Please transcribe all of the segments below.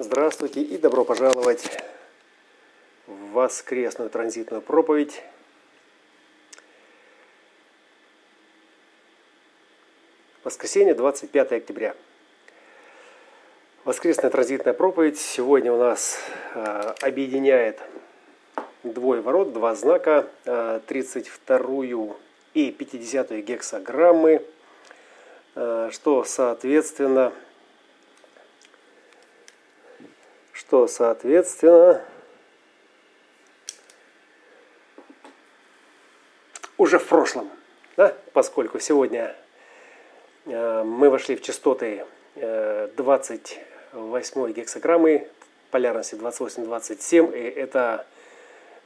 Здравствуйте и добро пожаловать в воскресную транзитную проповедь. Воскресенье, 25 октября. Воскресная транзитная проповедь сегодня у нас э, объединяет двое ворот, два знака, э, 32 и 50 гексограммы, э, что соответственно что соответственно уже в прошлом, да, поскольку сегодня э, мы вошли в частоты 28 э, гексограммы полярности 28-27, и это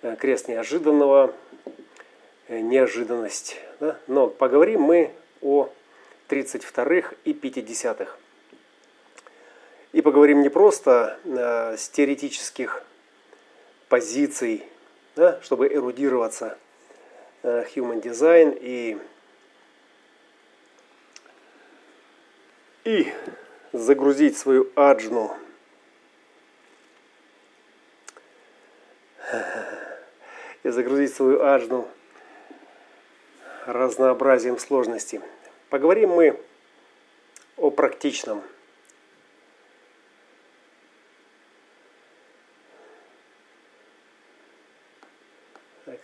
э, крест неожиданного, неожиданность. Да? Но поговорим мы о 32-х и 50-х. И поговорим не просто э, с теоретических позиций, да, чтобы эрудироваться э, human design и, и загрузить свою аджну и загрузить свою аджну разнообразием сложностей. Поговорим мы о практичном –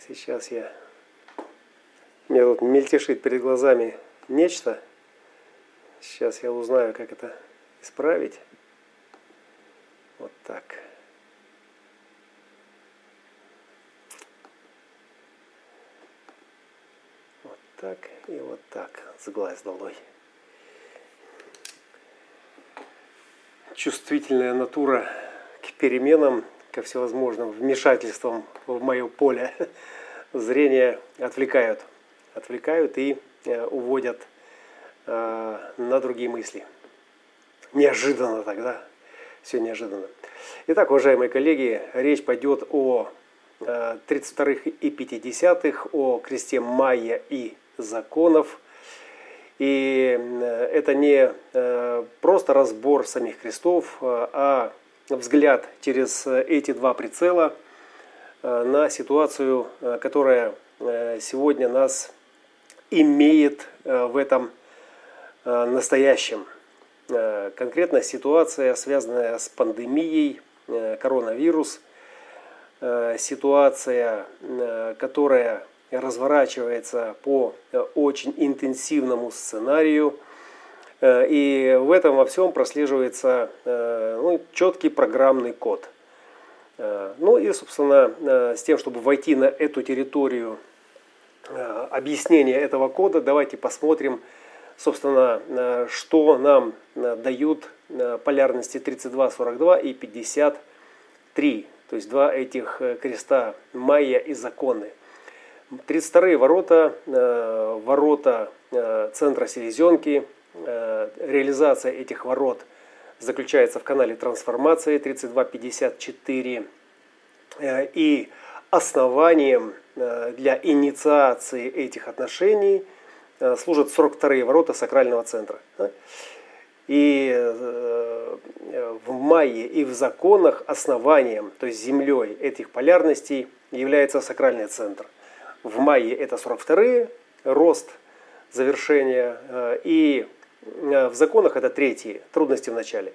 Сейчас я... Меня тут мельтешит перед глазами нечто. Сейчас я узнаю, как это исправить. Вот так. Вот так и вот так. С глаз долой. Чувствительная натура к переменам, ко всевозможным вмешательствам в мое поле зрение отвлекают. Отвлекают и э, уводят э, на другие мысли. Неожиданно тогда. Все неожиданно. Итак, уважаемые коллеги, речь пойдет о 32-х э, и 50-х, о кресте Майя и законов. И это не просто разбор самих крестов, а взгляд через эти два прицела – на ситуацию, э, которая э, сегодня нас имеет в этом настоящем. Конкретно ситуация, связанная с пандемией, коронавирус, ситуация, которая разворачивается по очень интенсивному сценарию. И в этом во всем прослеживается ну, четкий программный код – Э, ну и, собственно, э, с тем, чтобы войти на эту территорию э, объяснения этого кода, давайте посмотрим, собственно, что нам дают полярности 32, 42 и 53. То есть два этих креста майя и законы. 32 ворота, ворота центра селезенки, реализация этих ворот – заключается в канале трансформации 3254. Э, и основанием э, для инициации этих отношений э, служат 42-е ворота сакрального центра. И в мае и в законах основанием, то есть землей этих полярностей является сакральный центр. В мае это 42-е, рост, завершение, и в законах это третьи, трудности в начале.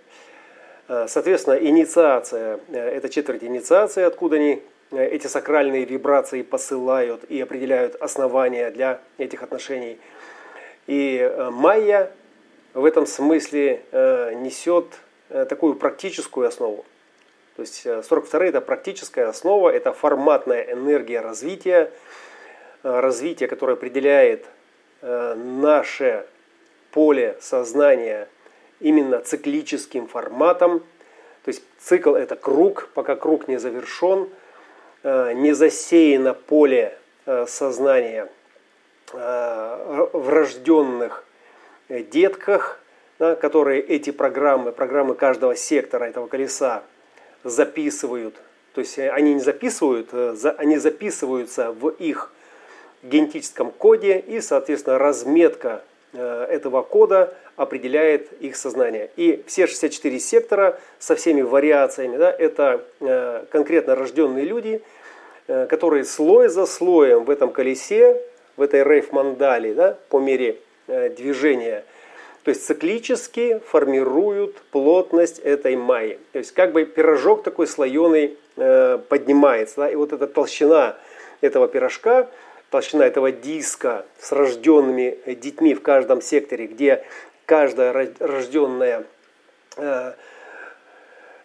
Э, соответственно, инициация, э, это четверть инициации, откуда они эти сакральные вибрации посылают и определяют основания для этих отношений. И майя в этом смысле несет такую практическую основу. То есть 42 это практическая основа, это форматная энергия развития, развитие, которое определяет наше поле сознания именно циклическим форматом. То есть цикл это круг, пока круг не завершен, э, не засеяно поле э, сознания э, в рожденных детках, которые эти программы, программы каждого сектора этого колеса записывают. То есть они не записывают, они записываются в их генетическом коде и, соответственно, разметка этого кода определяет их сознание. И все 64 сектора со всеми вариациями, да, это конкретно рожденные люди, которые слой за слоем в этом колесе, в этой рейф-мандали, да, по мере движения, то есть циклически формируют плотность этой майи. То есть как бы пирожок такой слоеный поднимается. Да, и вот эта толщина этого пирожка – толщина этого диска с рожденными детьми в каждом секторе, где каждая рожденная э,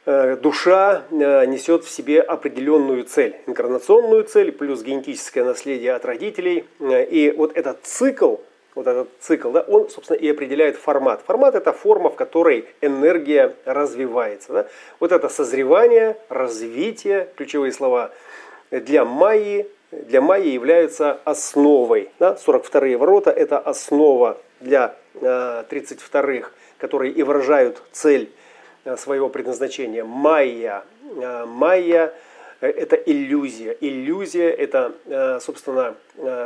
э, душа э, несет в себе определенную цель, инкарнационную цель плюс генетическое наследие от родителей. И вот этот цикл, вот этот цикл, да, он, собственно, и определяет формат. Формат – это форма, в которой энергия развивается. Да? Вот это созревание, развитие, ключевые слова для Майи, для майя являются основой. Да? 42-е ворота – это основа для 32-х, э, которые и выражают цель э, своего предназначения. Майя. Э, майя – это иллюзия. Иллюзия – это, собственно,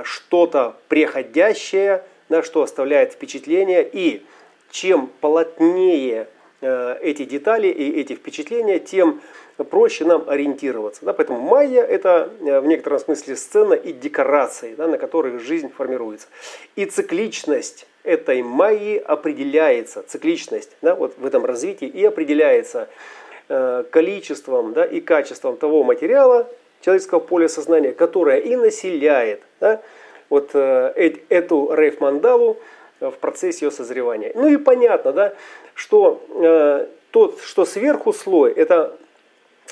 что-то преходящее, да, что оставляет впечатление. И чем плотнее эти детали и эти впечатления, тем проще нам ориентироваться. Да? Поэтому майя – это э, в некотором смысле сцена и декорации, да, на которых жизнь формируется. И цикличность этой майи определяется, цикличность да, вот в этом развитии и определяется э, количеством да, и качеством того материала человеческого поля сознания, которое и населяет да, вот, э, эту рейф-мандалу в процессе ее созревания. Ну и понятно, да, что э, тот, что сверху слой, это Э,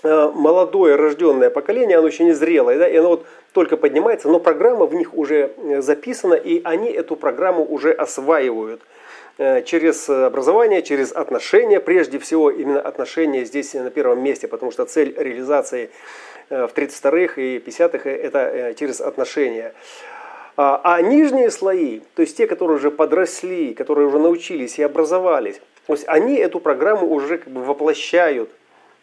молодое рожденное поколение, оно еще не зрелое, да, и оно вот только поднимается, но программа в них уже э, записана, и они эту программу уже осваивают э, через образование, через отношения, прежде всего именно отношения здесь на первом месте, потому что цель реализации в 32-х и 50-х это через отношения. А, а нижние слои, то есть те, которые уже подросли, которые уже научились и образовались, то есть они эту программу уже как бы воплощают Э,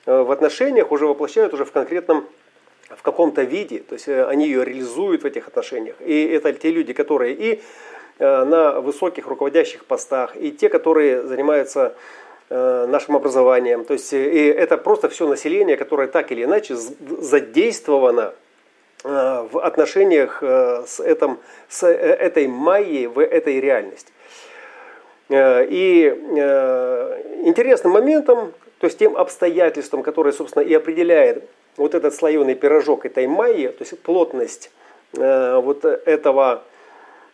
в отношениях уже воплощают уже в конкретном в каком-то виде, то есть э, они ее реализуют в этих отношениях. И это те люди, которые и э, на высоких руководящих постах, и те, которые занимаются нашим образованием. То есть и это просто все население, которое так или иначе задействовано в отношениях с, этим, с этой майей в этой реальности. И интересным моментом то есть тем обстоятельством, которое, собственно, и определяет вот этот слоеный пирожок этой майи, то есть плотность э, вот этого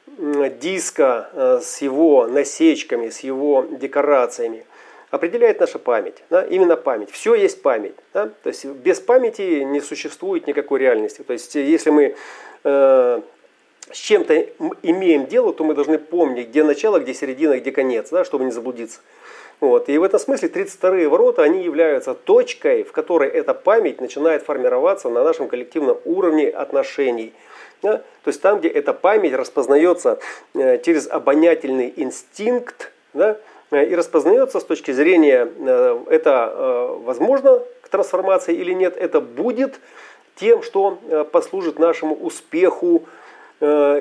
диска э, с его насечками, с его декорациями, определяет наша память. Да? Именно память. Все есть память. Да? То есть без памяти не существует никакой реальности. То есть если мы э, с чем-то имеем дело, то мы должны помнить, где начало, где середина, где конец, да, чтобы не заблудиться. Вот. И в этом смысле 32-е ворота, они являются точкой, в которой эта память начинает формироваться на нашем коллективном уровне отношений. Да? То есть там, где эта память распознается э, через обонятельный инстинкт, да? Э, и распознается с точки зрения, э, это возможно к трансформации или нет, это будет тем, что послужит нашему успеху,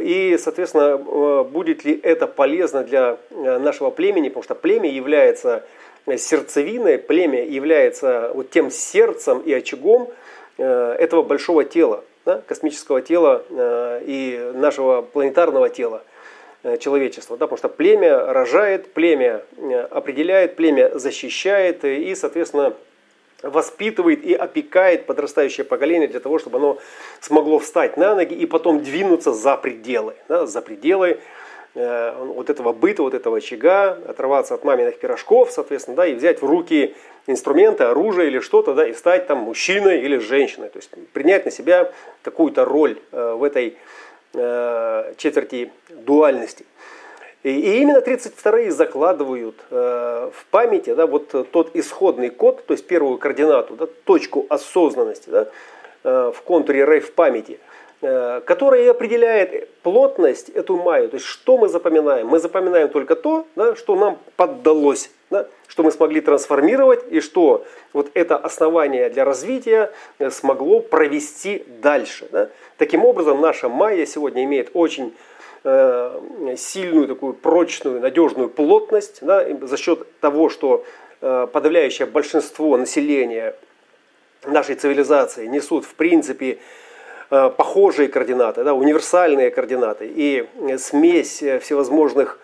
и, соответственно, э, будет ли это полезно для э, нашего племени, потому что племя является сердцевиной, племя является вот тем сердцем и очагом этого большого тела, да, космического тела и нашего планетарного тела человечества. Да, потому что племя рожает, племя определяет, племя защищает и, соответственно, воспитывает и опекает подрастающее поколение для того, чтобы оно смогло встать на ноги и потом двинуться за пределы, да, за пределы э, вот этого быта, вот этого очага, оторваться от маминых пирожков, соответственно, да, и взять в руки инструменты, оружие или что-то, да, и стать там мужчиной или женщиной, то есть принять на себя какую-то роль э, в этой э, четверти дуальности. И именно 32-е закладывают э, в памяти да, вот тот исходный код, то есть первую координату, да, точку осознанности да, э, в контуре в памяти, э, которая и определяет плотность эту маю. То есть что мы запоминаем? Мы запоминаем только то, да, что нам поддалось, да, что мы смогли трансформировать и что вот это основание для развития смогло провести дальше. Да. Таким образом, наша майя сегодня имеет очень сильную, такую прочную, надежную плотность да, за счет того, что подавляющее большинство населения нашей цивилизации несут в принципе похожие координаты, да, универсальные координаты и смесь всевозможных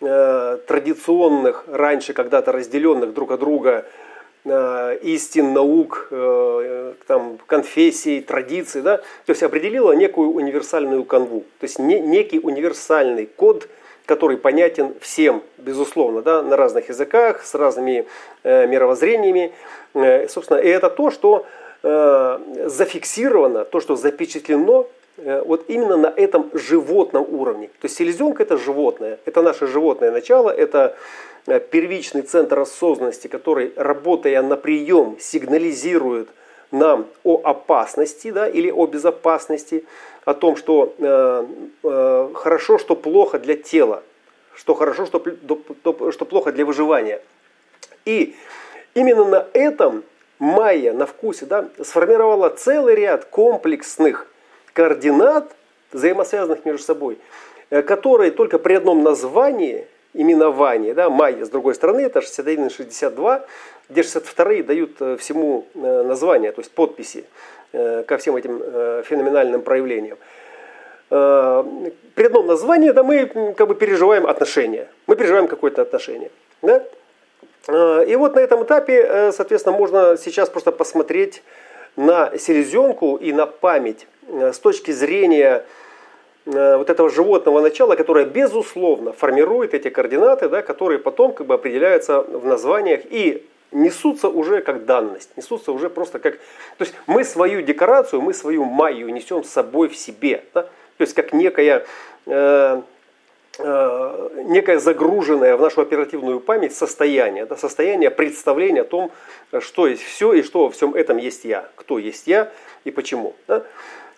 традиционных, раньше когда-то разделенных друг от друга Э, истин, наук, э, там, конфессий, традиций, да, то есть определила некую универсальную канву, то есть не, некий универсальный код, который понятен всем, безусловно, да, на разных языках, с разными э, мировоззрениями. Э, собственно, и это то, что э, зафиксировано, то, что запечатлено э, вот именно на этом животном уровне. То есть селезенка это животное, это наше животное начало, это Э, первичный центр осознанности, который, работая на прием, сигнализирует нам о опасности да, или о безопасности, о том, что э, э, хорошо, что плохо для тела, что хорошо, что, что плохо для выживания. И именно на этом Майя на вкусе да, сформировала целый ряд комплексных координат, взаимосвязанных между собой, э, которые только при одном названии именование. Да, майя, с другой стороны, это 61 и 62, где 62 дают э, всему э, название, то есть подписи ко всем этим феноменальным проявлениям. При одном названии да, мы как бы переживаем отношения. Мы переживаем какое-то отношение. Да? И вот на этом этапе, соответственно, можно сейчас просто посмотреть на селезенку и на память с точки зрения Э, вот этого животного начала, которое безусловно формирует эти координаты, да, которые потом как бы определяются в названиях и несутся уже как данность, несутся уже просто как... То есть мы свою декорацию, мы свою майю несем с собой в себе. Да? То есть как некая, э, э, некое загруженное в нашу оперативную память состояние, да? состояние представления о том, что есть все и что во всем этом есть я, кто есть я и почему. Да?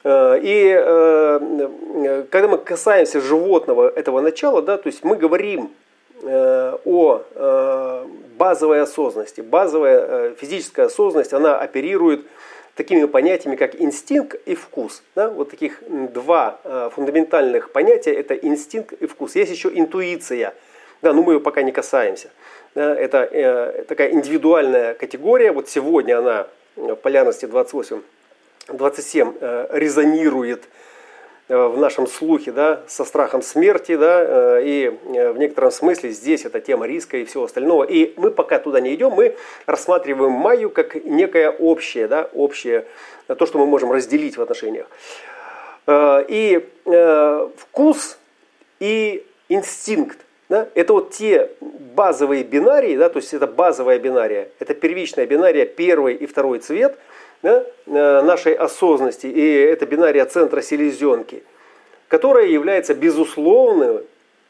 Э, и э, когда мы касаемся животного этого начала, да, то есть мы говорим э, о базовой осознанности. Базовая физическая осознанность, она оперирует такими понятиями, как инстинкт и вкус. Да? Вот таких два фундаментальных понятия – это инстинкт и вкус. Есть еще интуиция, да, но мы ее пока не касаемся. Да? Это такая индивидуальная категория. Вот сегодня она в полярности 28 27 э, резонирует э, в нашем слухе да, со страхом смерти, да, э, и в некотором смысле здесь это тема риска и всего остального. И мы пока туда не идем, мы рассматриваем Майю как некое общее, да, общее, то, что мы можем разделить в отношениях. И вкус и инстинкт, да, это вот те базовые бинарии, да, то есть это базовая бинария, это первичная бинария, первый и второй цвет – да, э, нашей осознанности, и это бинария центра селезенки, которая является безусловной,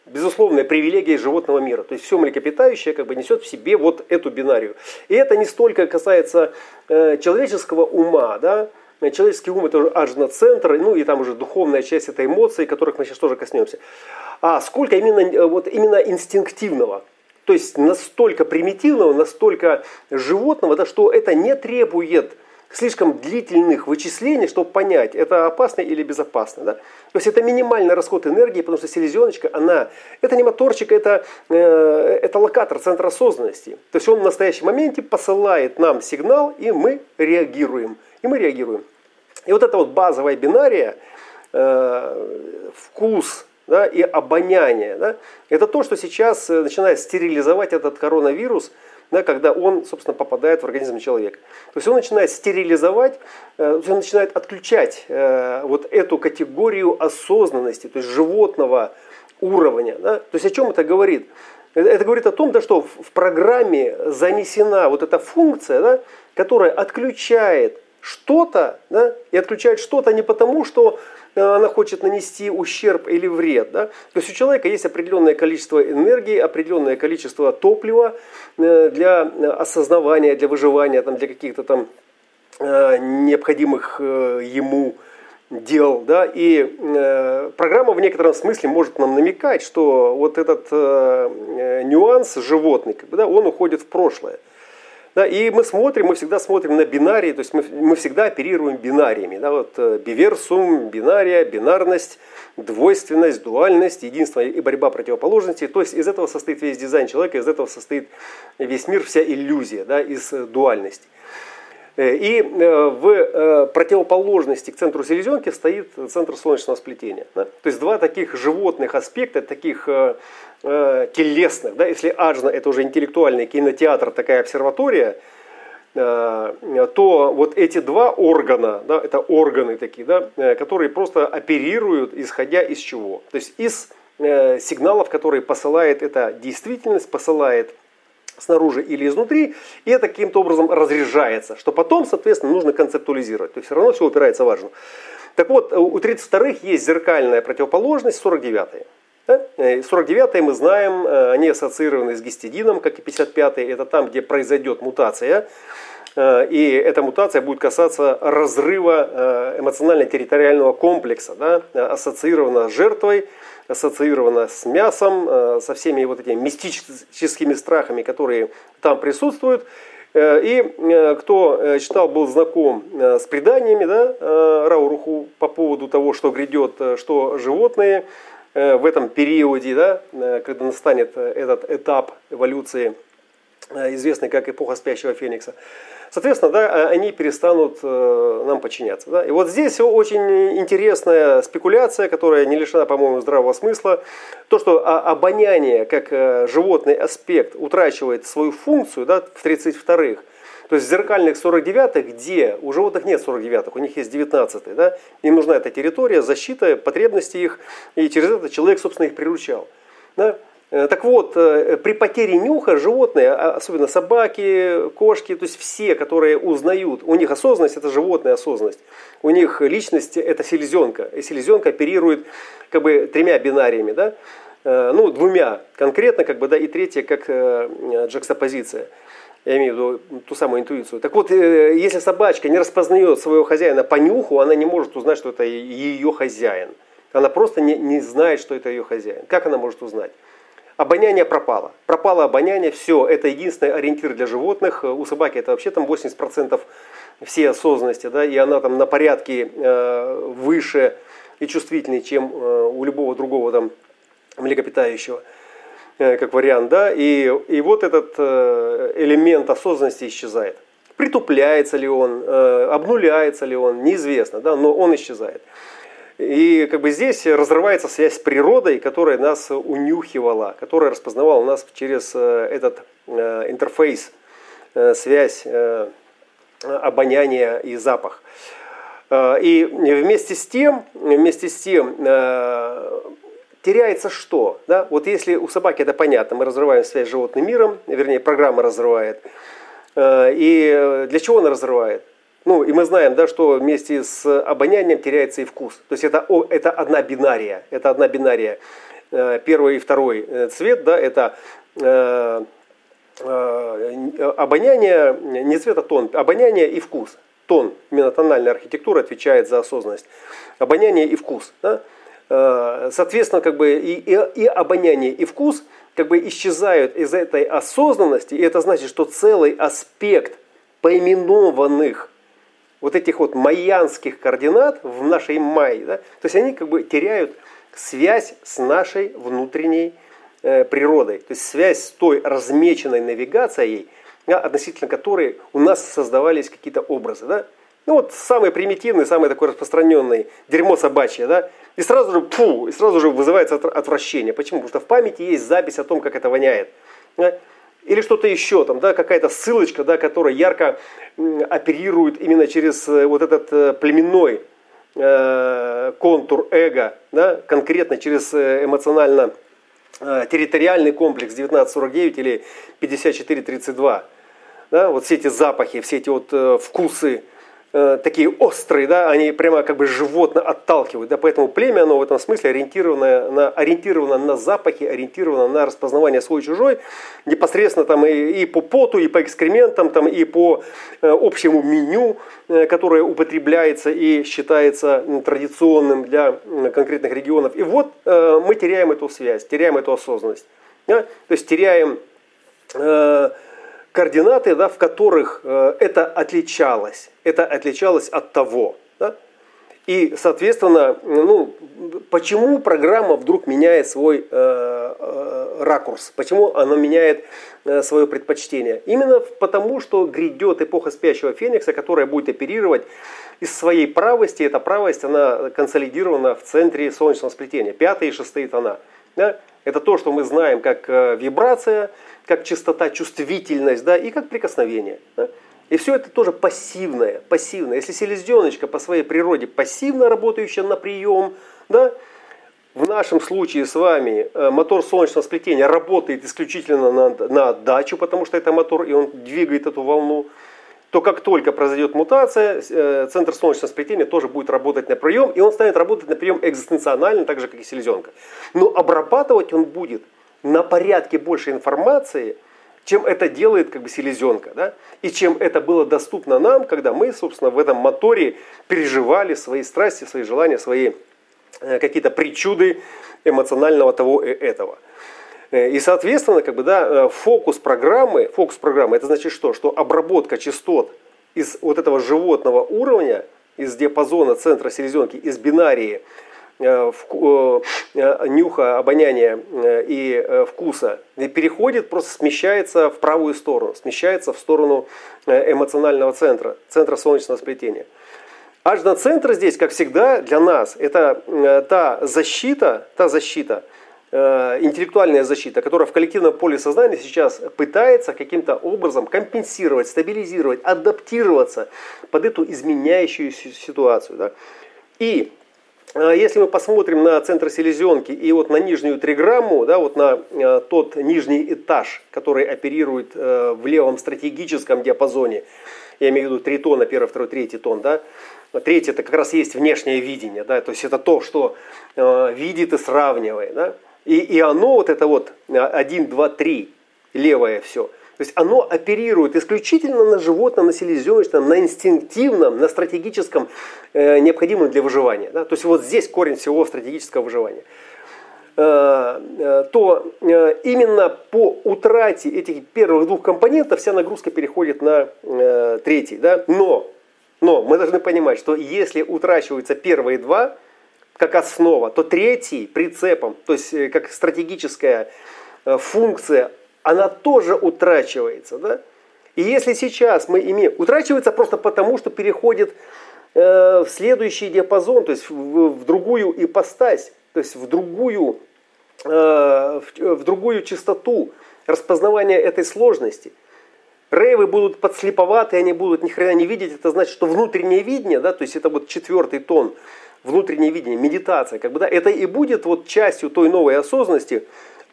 безусловной привилегией животного мира. То есть все млекопитающее как бы несет в себе вот эту бинарию. И это не столько касается э, человеческого ума, да, Человеческий ум это уже ажна-центр, ну и там уже духовная часть этой эмоции, которых мы сейчас тоже коснемся. А сколько именно, э, вот именно инстинктивного, то есть настолько примитивного, настолько животного, да, что это не требует слишком длительных вычислений, чтобы понять, это опасно или безопасно. Да? То есть это минимальный расход энергии, потому что селезеночка, она, это не моторчик, это, э, это локатор, центр осознанности. То есть он в настоящем моменте посылает нам сигнал, и мы реагируем. И мы реагируем. И вот эта вот базовая бинария, э, вкус да, и обоняние, да, это то, что сейчас э, начинает стерилизовать этот коронавирус – да, когда он, собственно, попадает в организм человека. То есть он начинает стерилизовать, э, он начинает отключать э, вот эту категорию осознанности, то есть животного уровня. Да? То есть о чем это говорит? Это говорит о том, да, что в программе занесена вот эта функция, да, которая отключает что-то, да, и отключает что-то не потому, что э, она хочет нанести ущерб или вред. Да? То есть у человека есть определенное количество энергии, определенное количество топлива э, для осознавания, для выживания, там, для каких-то там э, необходимых ему дел. Да? И программа в некотором смысле может нам намекать, что вот этот нюанс животный, да, он уходит в прошлое. Да, и мы смотрим, мы всегда смотрим на бинарии, то есть мы, мы всегда оперируем бинариями. Да, вот э, биверсум, бинария, бинарность, двойственность, дуальность, единство и борьба противоположностей. То есть из этого состоит весь дизайн человека, из этого состоит весь мир, вся иллюзия да, из дуальности. Э, и э, в противоположности к центру селезенки стоит центр солнечного сплетения. Да? То есть два таких животных аспекта, таких э, телесных, да, если Аджна это уже интеллектуальный кинотеатр, такая обсерватория, э, то вот эти два органа, да, это органы такие, да, э, которые просто оперируют, исходя из чего? То есть из э, сигналов, которые посылает эта действительность, посылает снаружи или изнутри, и это каким-то образом разряжается, что потом, соответственно, нужно концептуализировать. То есть все равно все упирается в важно. Так вот, у 32-х есть зеркальная противоположность, 49-е. 49-е мы знаем, э, они ассоциированы с гистидином, как и 55-е. Это там, где произойдет мутация. Э, и эта мутация будет касаться разрыва э, эмоционально-территориального комплекса, да, ассоциирована с жертвой, ассоциирована с мясом, со всеми вот этими мистическими страхами, которые там присутствуют. И кто читал, был знаком с преданиями да, Рауруху по поводу того, что грядет, что животные Э, в этом периоде, да, э, когда настанет э, этот этап эволюции, известный как эпоха спящего феникса, соответственно, да, они перестанут нам подчиняться. Да. И вот здесь очень интересная спекуляция, которая не лишена, по-моему, здравого смысла. То, что обоняние как животный аспект утрачивает свою функцию да, в 32-х, то есть в зеркальных 49-х, где у животных нет 49-х, у них есть 19-й, да, им нужна эта территория, защита, потребности их, и через это человек, собственно, их приручал. Да? Э, так вот, э, при потере нюха животные, а, особенно собаки, кошки, то есть все, которые узнают, у них осознанность – это животная осознанность, у них личность – это селезенка, и селезенка оперирует как бы тремя бинариями, да? Э, ну, двумя конкретно, как бы, да, и третья как джекстопозиция – я имею в виду ту самую интуицию. Так вот, если собачка не распознает своего хозяина по нюху, она не может узнать, что это ее хозяин. Она просто не, не знает, что это ее хозяин. Как она может узнать? Обоняние пропало. Пропало обоняние, все, это единственный ориентир для животных. У собаки это вообще там 80% всей осознанности, да, и она там на порядке э, выше и чувствительнее, чем э, у любого другого там млекопитающего. Э, как вариант, да, и, и вот этот э, элемент осознанности исчезает. Притупляется ли он, э, обнуляется ли он, неизвестно, да, но он исчезает. И как бы здесь разрывается связь с природой, которая нас унюхивала, которая распознавала нас через этот интерфейс, связь обоняния и запах. И вместе с тем, вместе с тем теряется что? Да? Вот если у собаки это понятно, мы разрываем связь с животным миром, вернее, программа разрывает. Э, и для чего она разрывает? Ну, и мы знаем, да, что вместе с обонянием теряется и вкус. То есть это, это одна бинария. Это одна бинария. Э, первый и второй э, цвет, да, это обоняние, не цвет, а тон, обоняние и вкус. Тон, именно тональная архитектура отвечает за осознанность. Обоняние и вкус. Да? Э, соответственно, как бы и, и, и обоняние, и вкус как бы исчезают из этой осознанности, и это значит, что целый аспект поименованных вот этих вот майянских координат в нашей майе, да, то есть они как бы теряют связь с нашей внутренней э, природой, то есть связь с той размеченной навигацией, да, относительно которой у нас создавались какие-то образы. Да? Ну вот самый примитивный, самый такой распространенный, дерьмо собачье, да, и сразу же, фу, и сразу же вызывается отвращение. Почему? Потому что в памяти есть запись о том, как это воняет. Да? Или что-то еще, там, да, какая-то ссылочка, да, которая ярко оперирует именно через э, вот этот э, племенной э, контур эго, да, конкретно через эмоционально территориальный комплекс 1949 или 5432. Да, вот все эти запахи, все эти вот вкусы, Э, такие острые, да, они прямо как бы животно отталкивают. Да, поэтому племя, оно в этом смысле ориентировано на, ориентировано на запахи, ориентировано на распознавание свой-чужой, непосредственно там и, и по поту, и по экскрементам, там, и по э, общему меню, э, которое употребляется и считается традиционным для конкретных регионов. И вот э, мы теряем эту связь, теряем эту осознанность. Да? То есть теряем... Э, координаты, да, в которых э, это отличалось. Это отличалось от того. Да? И, соответственно, ну, почему программа вдруг меняет свой э, э, ракурс? Почему она меняет э, свое предпочтение? Именно потому, что грядет эпоха спящего феникса, которая будет оперировать из своей правости. Эта правость, она консолидирована в центре солнечного сплетения. Пятые и шестые тона. Да? Это то, что мы знаем как э, вибрация, как частота, чувствительность да, и как прикосновение. Да? И все это тоже пассивное, пассивное. Если селезеночка по своей природе пассивно работающая на прием, да, в нашем случае с вами э, мотор солнечного сплетения работает исключительно на, на отдачу, потому что это мотор, и он двигает эту волну, то как только произойдет мутация, э, центр солнечного сплетения тоже будет работать на прием, и он станет работать на прием экзистенционально, так же, как и селезенка. Но обрабатывать он будет на порядке больше информации – чем это делает как бы селезенка, да? и чем это было доступно нам, когда мы, собственно, в этом моторе переживали свои страсти, свои желания, свои э, какие-то причуды эмоционального того и этого. Э, и, соответственно, как бы, да, э, фокус программы, фокус программы, это значит что? Что обработка частот из вот этого животного уровня, из диапазона центра селезенки, из бинарии – нюха, обоняния э, и вкуса переходит, просто смещается в правую сторону, смещается в сторону эмоционального центра, центра солнечного сплетения. Ажна-центр здесь, как всегда, для нас это та защита, та защита, интеллектуальная защита, которая в коллективном поле сознания сейчас пытается каким-то образом компенсировать, стабилизировать, адаптироваться под эту изменяющуюся ситуацию. Да? И если мы посмотрим на центр селезенки и вот на нижнюю триграмму, да, вот на э, тот нижний этаж, который оперирует э, в левом стратегическом диапазоне, я имею в виду три тона, первый, второй, третий тон, да, третий это как раз есть внешнее видение, да, то есть это то, что э, видит и сравнивает, да, и, и оно вот это вот 1, 2, 3, левое все – то есть оно оперирует исключительно на животном, на селезеночном, на инстинктивном, на стратегическом, э, необходимом для выживания. Да? То есть вот здесь корень всего стратегического выживания. Э, э, то э, именно по утрате этих первых двух компонентов вся нагрузка переходит на третий. Да? Но, но мы должны понимать, что если утрачиваются первые два, как основа, то третий прицепом, то есть как стратегическая функция она тоже утрачивается. Да? И если сейчас мы имеем... Утрачивается просто потому, что переходит э, в следующий диапазон, то есть в, в другую ипостась, то есть в другую, э, в, в другую частоту распознавания этой сложности. Рейвы будут подслеповаты, они будут ни хрена не видеть. Это значит, что внутреннее видение, да, то есть это вот четвертый тон, внутреннее видение, медитация, как бы, да, это и будет вот частью той новой осознанности,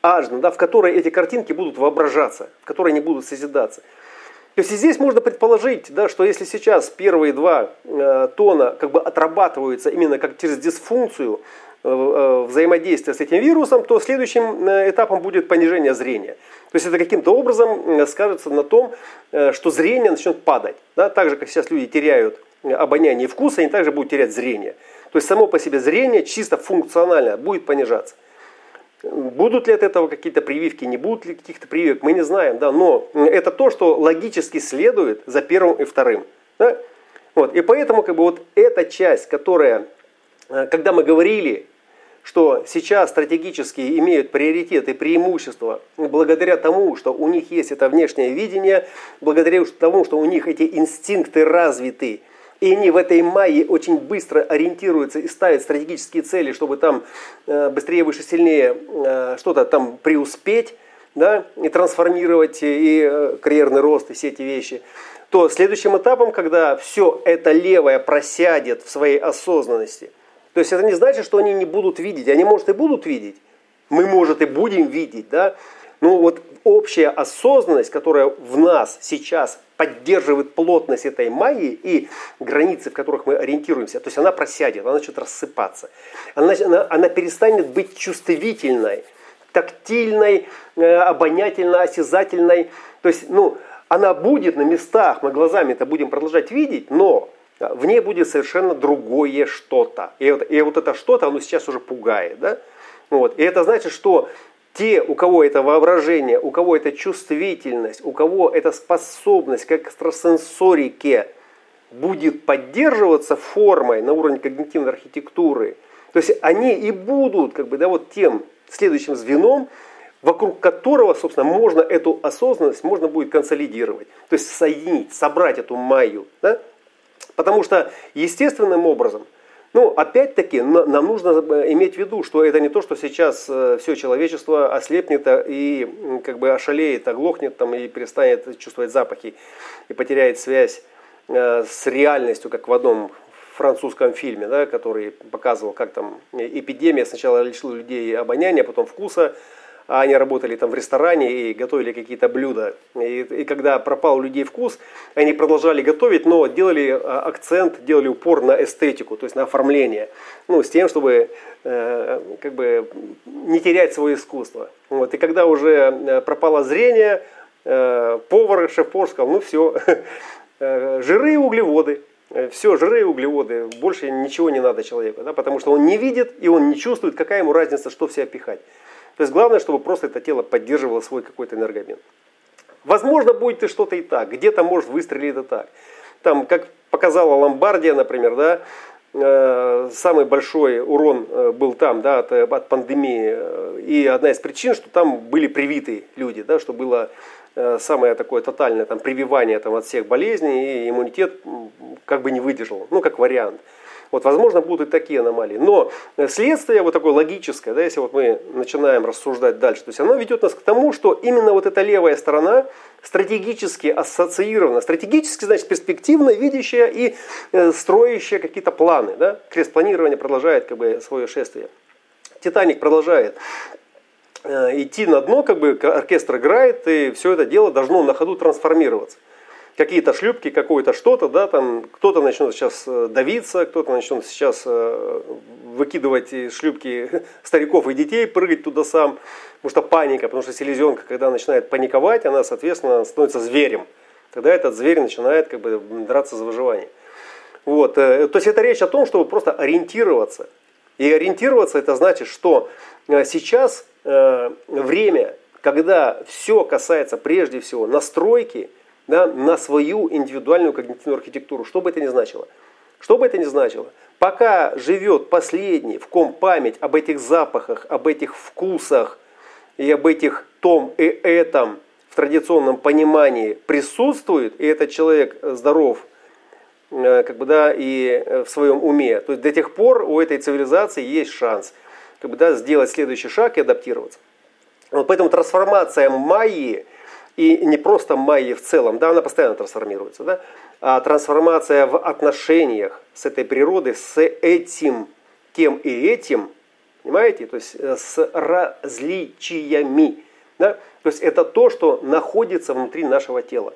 ажна, да, в которой эти картинки будут воображаться, в которой они будут созидаться. То есть здесь можно предположить, да, что если сейчас первые два э, тона как бы отрабатываются именно как через дисфункцию э, э, взаимодействия с этим вирусом, то следующим э, этапом будет понижение зрения. То есть это каким-то образом э, скажется на том, что зрение начнет падать. Да, так же, как сейчас люди теряют обоняние и вкус, они также будут терять зрение. То есть само по себе зрение чисто функционально будет понижаться. Будут ли от этого какие-то прививки, не будут ли каких-то прививок, мы не знаем, да, но это то, что логически следует за первым и вторым. Да? Вот, и поэтому как бы вот эта часть, которая, э, когда мы говорили, что сейчас стратегически имеют приоритет и преимущество благодаря тому, что у них есть это внешнее видение, благодаря тому, что у них эти инстинкты развиты, и они в этой майе очень быстро ориентируются и ставят стратегические цели, чтобы там э, быстрее, выше, сильнее э, что-то там преуспеть, да, и трансформировать и э, карьерный рост, и все эти вещи, то следующим этапом, когда все это левое просядет в своей осознанности, то есть это не значит, что они не будут видеть, они, может, и будут видеть, мы, может, и будем видеть, да, но вот общая осознанность, которая в нас сейчас поддерживает плотность этой магии и границы, в которых мы ориентируемся, то есть она просядет, она начнет рассыпаться. Она, она, она перестанет быть чувствительной, тактильной, э, обонятельной, осязательной. То есть, ну, она будет на местах, мы глазами это будем продолжать видеть, но в ней будет совершенно другое что-то. И вот, и вот это что-то, оно сейчас уже пугает. Да? Вот. И это значит, что те, у кого это воображение, у кого это чувствительность, у кого эта способность к экстрасенсорике будет поддерживаться формой на уровне когнитивной архитектуры, то есть они и будут как бы, да, вот тем следующим звеном, вокруг которого, собственно, можно эту осознанность можно будет консолидировать. То есть соединить, собрать эту майю. Да? Потому что естественным образом, ну, опять-таки, нам нужно иметь в виду, что это не то, что сейчас э, все человечество ослепнет э, и как бы ошалеет, оглохнет там, и перестанет чувствовать запахи и потеряет связь э, с реальностью, как в одном французском фильме, да, который показывал, как там эпидемия. Сначала лишила людей обоняния, потом вкуса, а они работали там в ресторане и готовили какие-то блюда. И, и когда пропал у людей вкус, они продолжали готовить, но делали а, акцент, делали упор на эстетику, то есть на оформление, ну, с тем, чтобы э, как бы не терять свое искусство. Вот. И когда уже э, пропало зрение, э, повар, шеф-повар сказал, ну все, э, жиры и углеводы, все, жиры и углеводы, больше ничего не надо человеку, да, потому что он не видит и он не чувствует, какая ему разница, что в себя пихать. То есть главное, чтобы просто это тело поддерживало свой какой-то энергообмен. Возможно, будет и что-то и так, где-то может выстрелить это так. Там, как показала Ломбардия, например, да, э, самый большой урон э, был там да, от, от пандемии. И одна из причин, что там были привиты люди, да, что было э, самое такое тотальное там, прививание там, от всех болезней, и иммунитет как бы не выдержал, ну как вариант. Вот, возможно, будут и такие аномалии. Но следствие вот такое логическое, да, если вот мы начинаем рассуждать дальше, то есть оно ведет нас к тому, что именно вот эта левая сторона стратегически ассоциирована, стратегически, значит, перспективно видящая и э, строящая какие-то планы. Да? Крест-планирование продолжает как бы, свое шествие. Титаник продолжает э, идти на дно, как бы оркестр играет, и все это дело должно на ходу трансформироваться какие-то шлюпки, какое-то что-то, да, там кто-то начнет сейчас э, давиться, кто-то начнет сейчас э, выкидывать из шлюпки стариков и детей, прыгать туда сам, потому что паника, потому что селезенка, когда начинает паниковать, она, соответственно, становится зверем. Тогда этот зверь начинает как бы драться за выживание. Вот. Э, то есть это речь о том, чтобы просто ориентироваться. И ориентироваться это значит, что сейчас время, когда все касается прежде всего настройки – да, на свою индивидуальную когнитивную архитектуру, что бы это ни значило. Что бы это ни значило. Пока живет последний, в ком память об этих запахах, об этих вкусах и об этих том и этом в традиционном понимании присутствует, и этот человек здоров, э, как бы, да, и в своем уме, то есть до тех пор у этой цивилизации есть шанс как бы, да, сделать следующий шаг и адаптироваться. Вот поэтому трансформация Майи – и не просто майя в целом, да, она постоянно трансформируется, да, а трансформация в отношениях с этой природой, с этим, тем и этим, понимаете, то есть э, с различиями. Да? То есть это то, что находится внутри нашего тела.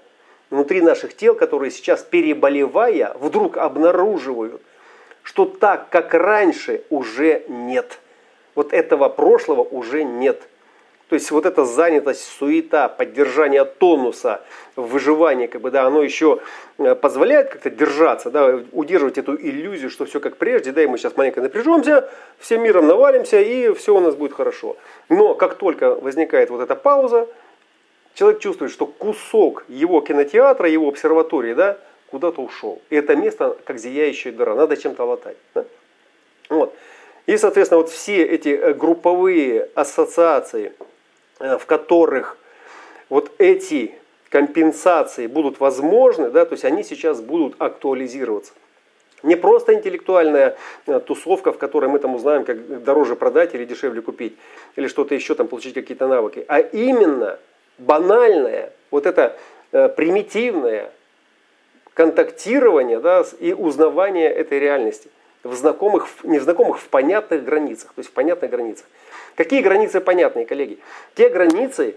Внутри наших тел, которые сейчас, переболевая, вдруг обнаруживают, что так, как раньше, уже нет. Вот этого прошлого уже нет. То есть вот эта занятость, суета, поддержание тонуса, выживание, как бы, да, оно еще э, позволяет как-то держаться, да, удерживать эту иллюзию, что все как прежде, да, и мы сейчас маленько напряжемся, всем миром навалимся, и все у нас будет хорошо. Но как только возникает вот эта пауза, человек чувствует, что кусок его кинотеатра, его обсерватории, да, куда-то ушел. И это место как зияющая дыра, надо чем-то латать. Да? Вот. И, соответственно, вот все эти э, групповые ассоциации, в которых вот эти компенсации будут возможны, да, то есть они сейчас будут актуализироваться. Не просто интеллектуальная э, тусовка, в которой мы там узнаем, как дороже продать или дешевле купить, или что-то еще там получить какие-то навыки, а именно банальное, вот это э, примитивное контактирование да, и узнавание этой реальности в знакомых, не в знакомых, в понятных границах, то есть в понятных границах. Какие границы понятные, коллеги? Те границы,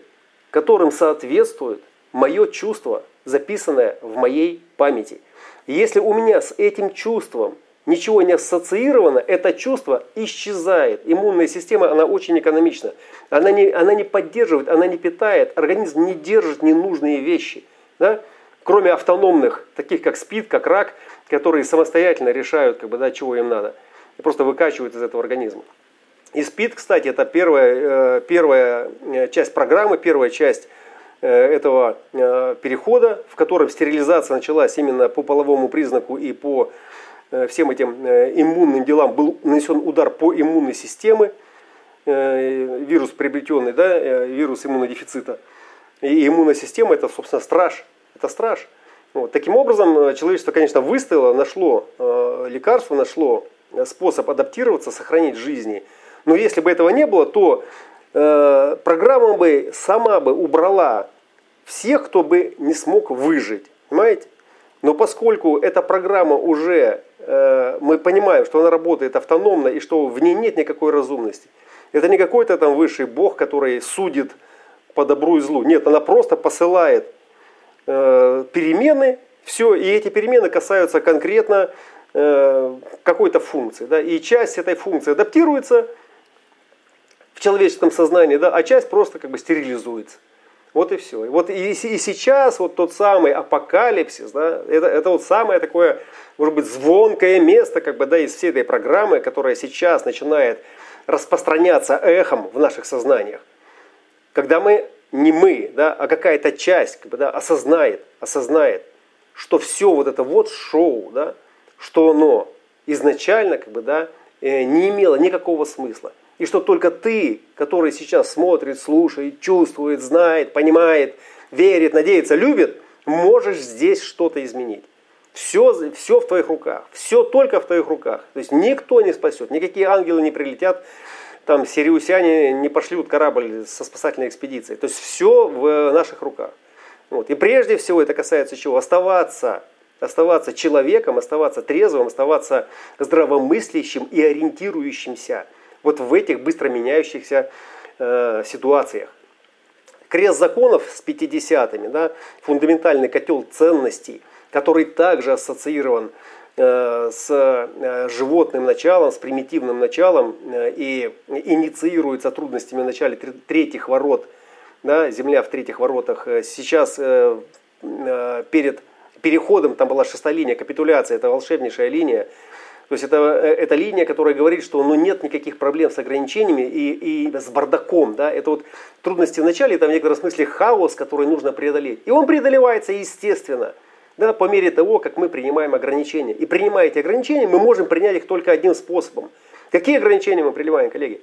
которым соответствует мое чувство, записанное в моей памяти. если у меня с этим чувством ничего не ассоциировано, это чувство исчезает. Иммунная система, она очень экономична. Она не, она не поддерживает, она не питает, организм не держит ненужные вещи. Да? Кроме автономных, таких как СПИД, как рак, которые самостоятельно решают, как бы, да, чего им надо. И просто выкачивают из этого организма. И СПИД, кстати, это первая, первая часть программы, первая часть этого перехода, в котором стерилизация началась именно по половому признаку и по всем этим иммунным делам был нанесен удар по иммунной системе, вирус приобретенный, да, вирус иммунодефицита. И иммунная система это, собственно, страж. Это страж. Вот. Таким образом, э, человечество, конечно, выстояло, нашло э, лекарство, нашло э, способ адаптироваться, сохранить жизни. Но если бы этого не было, то э, программа бы сама бы убрала всех, кто бы не смог выжить. Понимаете? Но поскольку эта программа уже, э, мы понимаем, что она работает автономно и что в ней нет никакой разумности. Это не какой-то там высший бог, который судит по добру и злу. Нет, она просто посылает Э, перемены, все, и эти перемены касаются конкретно э, какой-то функции. Да, и часть этой функции адаптируется в человеческом сознании, да, а часть просто как бы стерилизуется. Вот и все. И, вот и, и сейчас вот тот самый апокалипсис, да, это, это вот самое такое, может быть, звонкое место как бы, да, из всей этой программы, которая сейчас начинает распространяться эхом в наших сознаниях. Когда мы не мы, да, а какая-то часть как бы, да, осознает, осознает, что все вот это вот шоу, да, что оно изначально как бы, да, э, не имело никакого смысла. И что только ты, который сейчас смотрит, слушает, чувствует, знает, понимает, верит, надеется, любит, можешь здесь что-то изменить. Все, все в твоих руках. Все только в твоих руках. То есть никто не спасет, никакие ангелы не прилетят там сириусяне не пошлют корабль со спасательной экспедицией. То есть все в наших руках. Вот. И прежде всего это касается чего? Оставаться, оставаться человеком, оставаться трезвым, оставаться здравомыслящим и ориентирующимся вот в этих быстро меняющихся э, ситуациях. Крест законов с 50-ми, да, фундаментальный котел ценностей, который также ассоциирован Э, с э, животным началом, с примитивным началом э, и инициируется трудностями в начале третьих ворот, да, земля в третьих воротах. Сейчас перед переходом, там была шестая линия, капитуляция, это волшебнейшая линия, то есть это, это линия, которая говорит, что ну, нет никаких проблем с ограничениями и, и с бардаком. Да? Это вот трудности в начале, это в некотором смысле хаос, который нужно преодолеть. И он преодолевается естественно – да, по мере того, как мы принимаем ограничения. И принимая эти ограничения, мы можем принять их только одним способом. Какие ограничения мы принимаем, коллеги?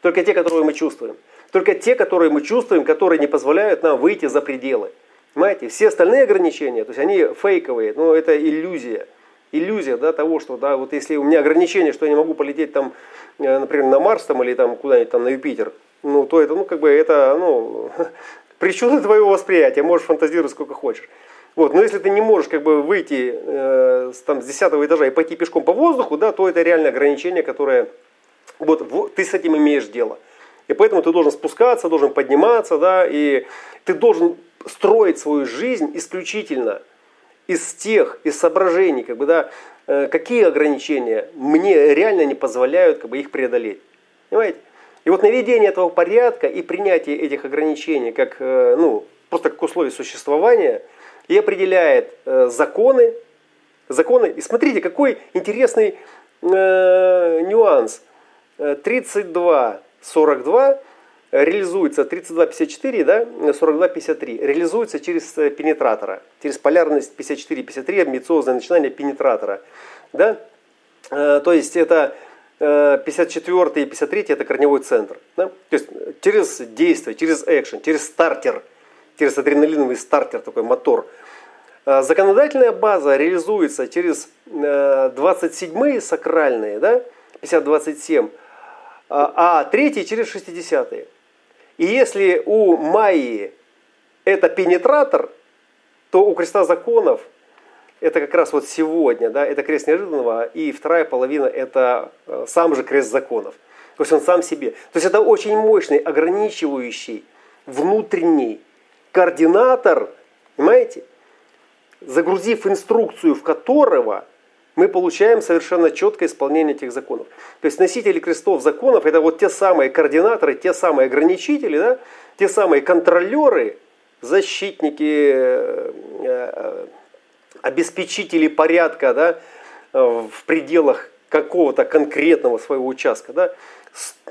Только те, которые мы чувствуем. Только те, которые мы чувствуем, которые не позволяют нам выйти за пределы. Понимаете, все остальные ограничения, то есть они фейковые, но это иллюзия. Иллюзия да, того, что да, вот если у меня ограничение, что я не могу полететь там, э, например, на Марс там, или там куда-нибудь там на Юпитер, ну, то это, ну, как бы это, ну, причуды твоего восприятия, можешь фантазировать сколько хочешь. Вот, но если ты не можешь как бы выйти э, там, с 10 этажа и пойти пешком по воздуху, да, то это реально ограничение, которое вот, вот ты с этим имеешь дело. И поэтому ты должен спускаться, должен подниматься, да, и ты должен строить свою жизнь исключительно из тех, из соображений, как бы, да, э, какие ограничения мне реально не позволяют как бы, их преодолеть. Понимаете? И вот наведение этого порядка и принятие этих ограничений как, э, ну, просто как условие существования – и определяет э, законы. законы. И смотрите, какой интересный э, нюанс. 32.42 э, реализуется, 32.54, да, 42.53, реализуется через э, пенетратора, через полярность 54.53, амбициозное начинание пенетратора. Да? Э, то есть это 54 и 53 это корневой центр. Да? То есть через действие, через экшен, через стартер – через адреналиновый стартер, такой мотор. Законодательная база реализуется через 27-е э, сакральные, да, 50-27, а, а третий через 60-е. И если у Майи это пенетратор, то у креста законов это как раз вот сегодня, да, это крест неожиданного, и вторая половина это э, сам же крест законов. То есть он сам себе. То есть это очень мощный, ограничивающий, внутренний координатор, понимаете, загрузив инструкцию, в которого мы получаем совершенно четкое исполнение этих законов. То есть носители крестов законов это вот те самые координаторы, те самые ограничители, да, те самые контролеры, защитники, э, э, обеспечители порядка да, в пределах какого-то конкретного своего участка. Да.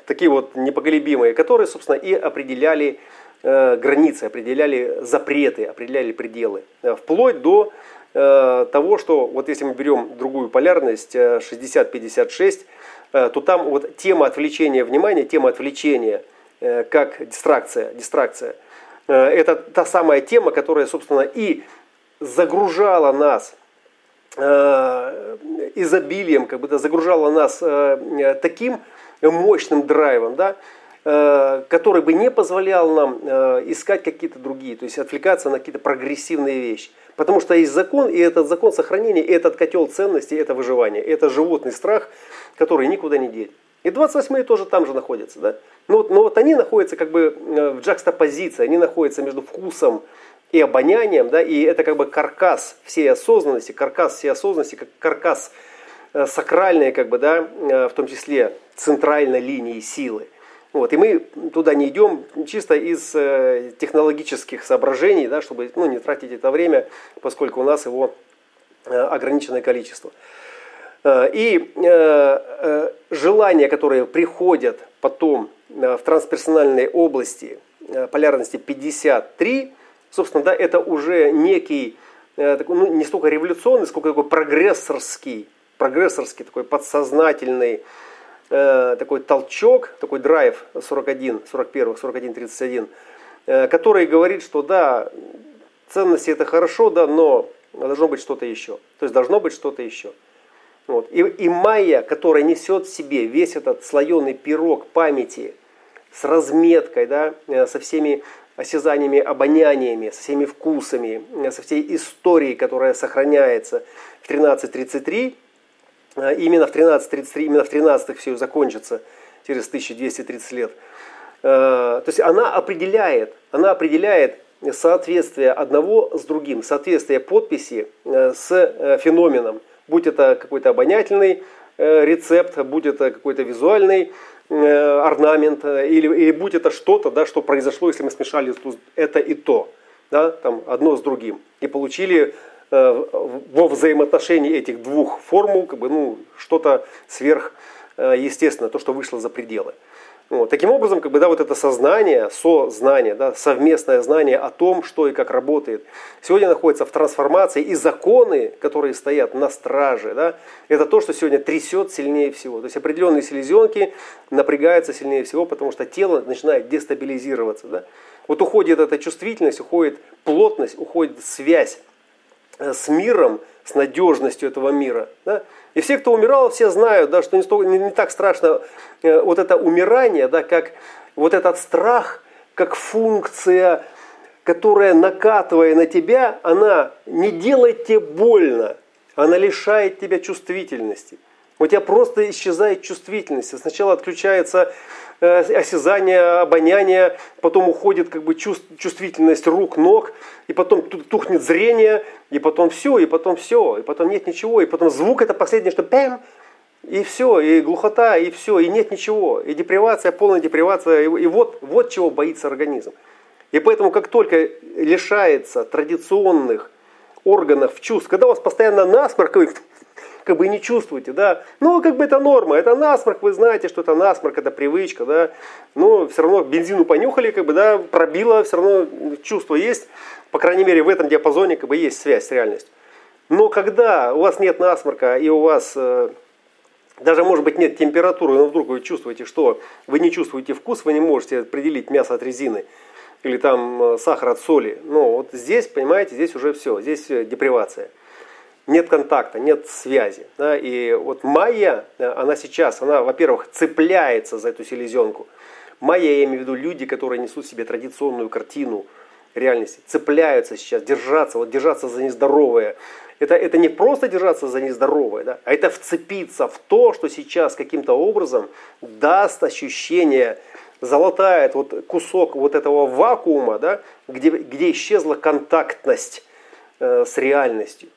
такие вот непоколебимые, которые, собственно, и определяли э, границы, определяли запреты, определяли пределы. Вплоть до того, что вот если мы берем другую полярность 60-56, то там вот тема отвлечения внимания, тема отвлечения как дистракция, дистракция, это та самая тема, которая, собственно, и загружала нас изобилием, как бы загружала нас таким мощным драйвом, да, э, который бы не позволял нам э, искать какие-то другие, то есть отвлекаться на какие-то прогрессивные вещи. Потому что есть закон, и этот закон сохранения, и этот котел ценностей, это выживание, это животный страх, который никуда не деть. И 28-е тоже там же находятся. Да? Но, вот, но вот они находятся как бы э, в джакстопозиции, они находятся между вкусом и обонянием, да, и это как бы каркас всей осознанности, каркас всей осознанности, как каркас Э, сакральные, как бы, да, э, в том числе центральной линии силы. Вот, и мы туда не идем чисто из э, технологических соображений, да, чтобы ну, не тратить это время, поскольку у нас его ограниченное количество. И желания, которые приходят потом в трансперсональной области полярности 53, собственно, да, это уже некий, ну, не столько революционный, сколько такой прогрессорский прогрессорский, такой подсознательный э, такой толчок, такой драйв 41, 41, 41, 31, э, который говорит, что да, ценности это хорошо, да, но должно быть что-то еще. То есть должно быть что-то еще. Вот. И, и майя, которая несет в себе весь этот слоеный пирог памяти с разметкой, да, э, со всеми осязаниями, обоняниями, со всеми вкусами, э, со всей историей, которая сохраняется в 13.33, Э, именно в 13.33, именно в 13 все закончится через 1230 лет. Э, то есть она определяет, она определяет соответствие одного с другим, соответствие подписи э, с феноменом, будь это какой-то обонятельный рецепт, будь это какой-то визуальный орнамент, или, или будь это что-то, да, что произошло, если мы смешали это и то, да, там, одно с другим, и получили Э, во взаимоотношении этих двух формул как бы, ну, что-то сверх э, то, что вышло за пределы. Вот. Таким образом, как бы, да, вот это сознание, сознание, да, совместное знание о том, что и как работает, сегодня находится в трансформации, и законы, которые стоят на страже, да, это то, что сегодня трясет сильнее всего. То есть определенные селезенки напрягаются сильнее всего, потому что тело начинает дестабилизироваться. Да. Вот уходит эта чувствительность, уходит плотность, уходит связь Э, с миром, с надежностью этого мира. Да? И все, кто умирал, все знают, да, что не, столько, не, не так страшно э, вот это умирание, да, как вот этот страх, как функция, которая, накатывая на тебя, она не делает тебе больно, она лишает тебя чувствительности. У тебя просто исчезает чувствительность. Сначала отключается Э, осязание, обоняние, потом уходит как бы чувствительность рук, ног, и потом тухнет зрение, и потом все, и потом все, и потом нет ничего, и потом звук это последнее, что пэм, и все, и глухота, и все, и нет ничего, и депривация, полная депривация, и, и вот, вот чего боится организм. И поэтому, как только лишается традиционных органов чувств, когда у вас постоянно насморк, как бы не чувствуете, да. Ну, как бы это норма, это насморк, вы знаете, что это насморк, это привычка, да. Но все равно бензину понюхали, как бы, да, пробило, все равно чувство есть. По крайней мере, в этом диапазоне как бы есть связь с реальностью. Но когда у вас нет насморка и у вас э, даже, может быть, нет температуры, но вдруг вы чувствуете, что вы не чувствуете вкус, вы не можете определить мясо от резины или там э, сахар от соли. Ну, вот здесь, понимаете, здесь уже все, здесь э, депривация нет контакта, нет связи. Да? И вот Майя, она сейчас, она, во-первых, цепляется за эту селезенку. Майя, я имею в виду люди, которые несут в себе традиционную картину реальности, цепляются сейчас, держаться, вот держаться за нездоровое. Это, это не просто держаться за нездоровое, да, а это вцепиться в то, что сейчас каким-то образом даст ощущение, залатает вот кусок вот этого вакуума, да, где, где исчезла контактность э, с реальностью.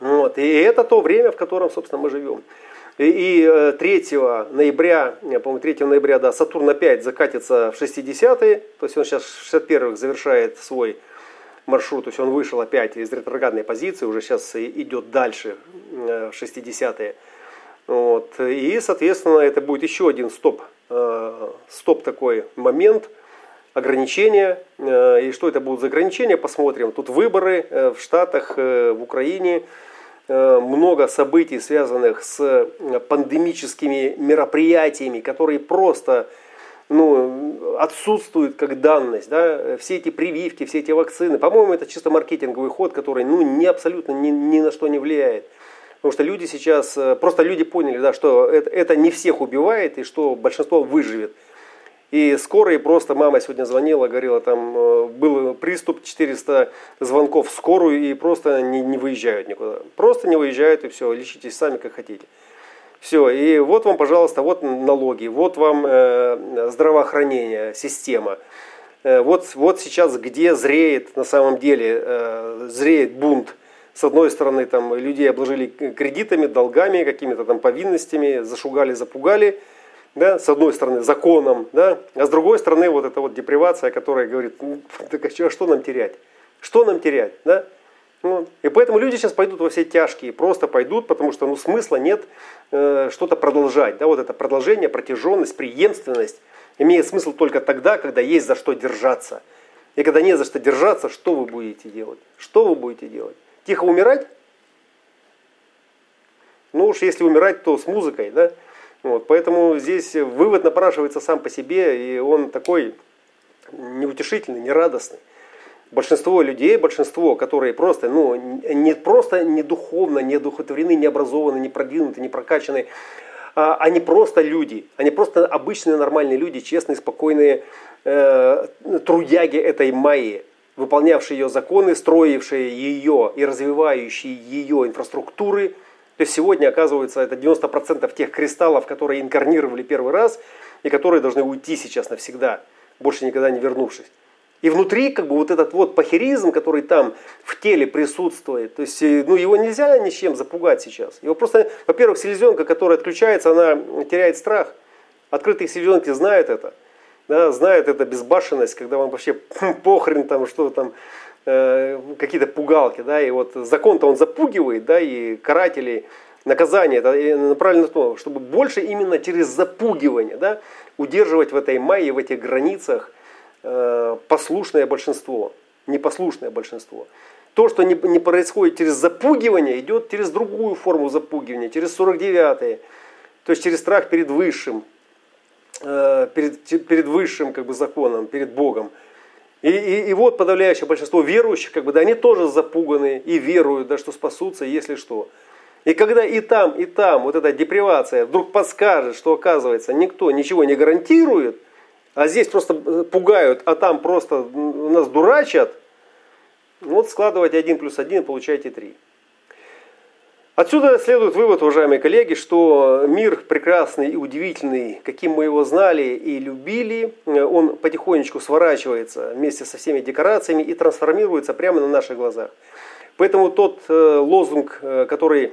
Вот. И это то время, в котором, собственно, мы живем. И 3 э, ноября, по-моему, 3 ноября, да, Сатурн опять закатится в 60-е, то есть он сейчас в 61-х завершает свой маршрут, то есть он вышел опять из ретроградной позиции, уже сейчас идет дальше в 60-е. Вот. И, соответственно, это будет еще один стоп, э, стоп такой момент ограничения. Э, и что это будут за ограничения, посмотрим. Тут выборы э, в Штатах, в Украине. Много событий, связанных с пандемическими мероприятиями, которые просто ну, отсутствуют как данность. Да? Все эти прививки, все эти вакцины. По-моему, это чисто маркетинговый ход, который ну, не абсолютно ни, ни на что не влияет. Потому что люди сейчас, э, просто люди поняли, да, что это, это не всех убивает и что большинство выживет. И скорые просто, мама сегодня звонила, говорила, там э, был приступ, 400 звонков в скорую и просто не, не выезжают никуда. Просто не выезжают и все, лечитесь сами как хотите. Все, и вот вам, пожалуйста, вот налоги, вот вам э, здравоохранение, система. Э, вот, вот сейчас где зреет на самом деле, э, зреет бунт с одной стороны, там, людей обложили кредитами, долгами, какими-то там повинностями, зашугали, запугали, да, с одной стороны, законом, да, а с другой стороны, вот эта вот депривация, которая говорит, ну, так а что нам терять? Что нам терять, да? Ну, и поэтому люди сейчас пойдут во все тяжкие, просто пойдут, потому что ну, смысла нет э, что-то продолжать. Да, вот это продолжение, протяженность, преемственность имеет смысл только тогда, когда есть за что держаться. И когда не за что держаться, что вы будете делать? Что вы будете делать? Тихо умирать? Ну уж если умирать, то с музыкой, да? Вот, поэтому здесь вывод напрашивается сам по себе, и он такой неутешительный, нерадостный. Большинство людей, большинство, которые просто, ну, не просто не духовно, не духотворены, не образованы, не продвинуты, не прокачаны, а они просто люди, они просто обычные нормальные люди, честные, спокойные э, трудяги этой майи выполнявшие ее законы, строившие ее и развивающие ее инфраструктуры. То есть сегодня, оказывается, это 90% тех кристаллов, которые инкарнировали первый раз и которые должны уйти сейчас навсегда, больше никогда не вернувшись. И внутри как бы вот этот вот пахеризм, который там в теле присутствует, то есть ну, его нельзя ничем запугать сейчас. Его просто, во-первых, селезенка, которая отключается, она теряет страх. Открытые селезенки знают это да, знает это безбашенность, когда вам вообще похрен там, что там, э, какие-то пугалки, да, и вот закон-то он запугивает, да, и каратели, наказание это направлено на то, чтобы больше именно через запугивание, да, удерживать в этой майе, в этих границах э, послушное большинство, непослушное большинство. То, что не, не происходит через запугивание, идет через другую форму запугивания, через 49-е, то есть через страх перед высшим, Э, перед, перед высшим как бы, законом, перед Богом. И, и, и вот подавляющее большинство верующих, как бы, да, они тоже запуганы и веруют, да, что спасутся, если что. И когда и там, и там вот эта депривация вдруг подскажет, что оказывается никто ничего не гарантирует, а здесь просто пугают, а там просто нас дурачат, вот складывайте один плюс один, получаете три. Отсюда следует вывод, уважаемые коллеги, что мир прекрасный и удивительный, каким мы его знали и любили, он потихонечку сворачивается вместе со всеми декорациями и трансформируется прямо на наших глазах. Поэтому тот э, лозунг, э, который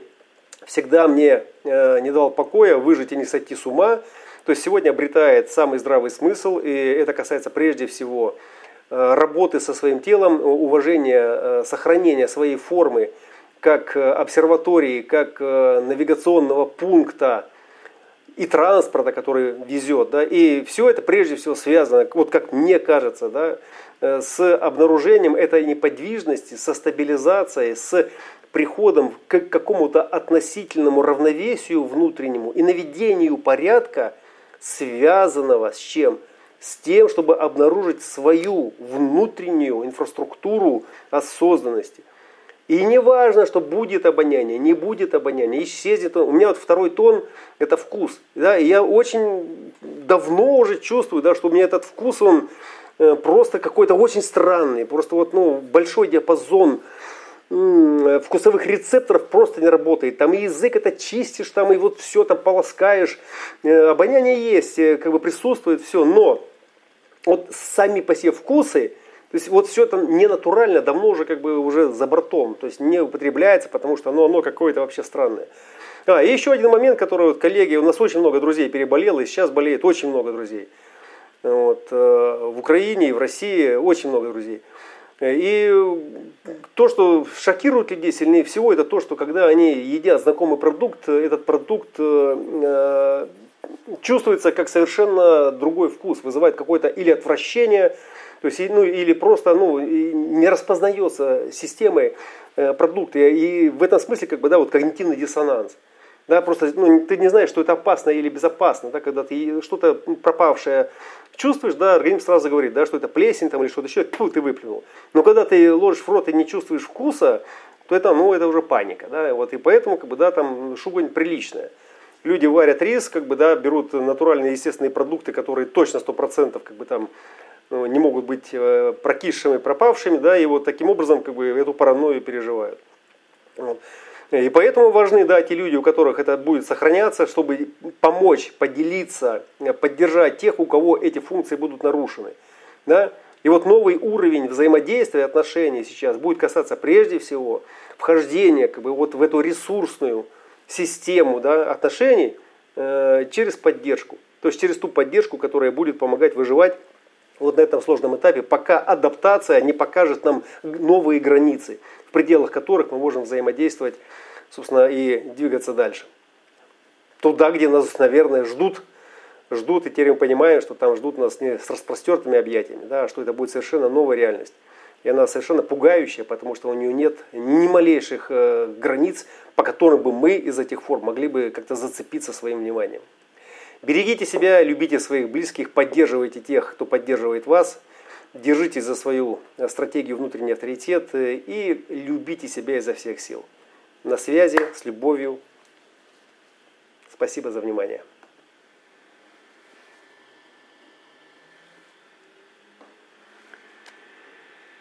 всегда мне э, не дал покоя, выжить и не сойти с ума, то есть сегодня обретает самый здравый смысл, и это касается прежде всего работы со своим телом, уважения, сохранения своей формы, как э, обсерватории, как э, навигационного пункта и транспорта, который везет. Да, и все это прежде всего связано, вот как мне кажется, да, э, с обнаружением этой неподвижности, со стабилизацией, с приходом к какому-то относительному равновесию внутреннему и наведению порядка, связанного с чем? С тем, чтобы обнаружить свою внутреннюю инфраструктуру осознанности – и не важно, что будет обоняние, не будет обоняния, исчезнет. У меня вот второй тон – это вкус. Да, и я очень давно уже чувствую, да, что у меня этот вкус, он э, просто какой-то очень странный. Просто вот, ну, большой диапазон вкусовых рецепторов просто не работает. Там и язык это чистишь, там и вот все там полоскаешь. Э, обоняние есть, э, как бы присутствует все, но вот сами по себе вкусы – то есть вот все это не натурально, давно уже как бы уже за бортом, то есть не употребляется, потому что оно, оно какое-то вообще странное. А, и еще один момент, который вот коллеги, у нас очень много друзей переболело, и сейчас болеет очень много друзей. Вот, э, в Украине и в России очень много друзей. И то, что шокирует людей сильнее всего, это то, что когда они едят знакомый продукт, этот продукт э, чувствуется как совершенно другой вкус, вызывает какое-то или отвращение, то есть, ну, или просто ну, не распознается системой э, продукта. И в этом смысле как бы, да, вот когнитивный диссонанс. Да, просто ну, ты не знаешь, что это опасно или безопасно. Да, когда ты что-то пропавшее чувствуешь, да, организм сразу говорит, да, что это плесень там, или что-то еще, тьфу, ты выплюнул. Но когда ты ложишь в рот и не чувствуешь вкуса, то это, ну, это уже паника. Да, вот, и поэтому как бы, да, там шугань приличная. Люди варят рис, как бы, да, берут натуральные естественные продукты, которые точно 100% как бы, там, не могут быть э, прокисшими, пропавшими, да, и вот таким образом как бы, эту паранойю переживают. И поэтому важны да, те люди, у которых это будет сохраняться, чтобы помочь, поделиться, поддержать тех, у кого эти функции будут нарушены. Да? И вот новый уровень взаимодействия, отношений сейчас будет касаться прежде всего вхождения как бы, вот в эту ресурсную систему да, отношений э, через поддержку. То есть через ту поддержку, которая будет помогать выживать вот на этом сложном этапе, пока адаптация не покажет нам новые границы, в пределах которых мы можем взаимодействовать, собственно, и двигаться дальше. Туда, где нас, наверное, ждут, ждут, и теперь мы понимаем, что там ждут нас не с распростертыми объятиями, да, а что это будет совершенно новая реальность. И она совершенно пугающая, потому что у нее нет ни малейших э, границ, по которым бы мы из этих форм могли бы как-то зацепиться своим вниманием. Берегите себя, любите своих близких, поддерживайте тех, кто поддерживает вас. Держитесь за свою стратегию внутренний авторитет э, и любите себя изо всех сил. На связи, с любовью. Спасибо за внимание.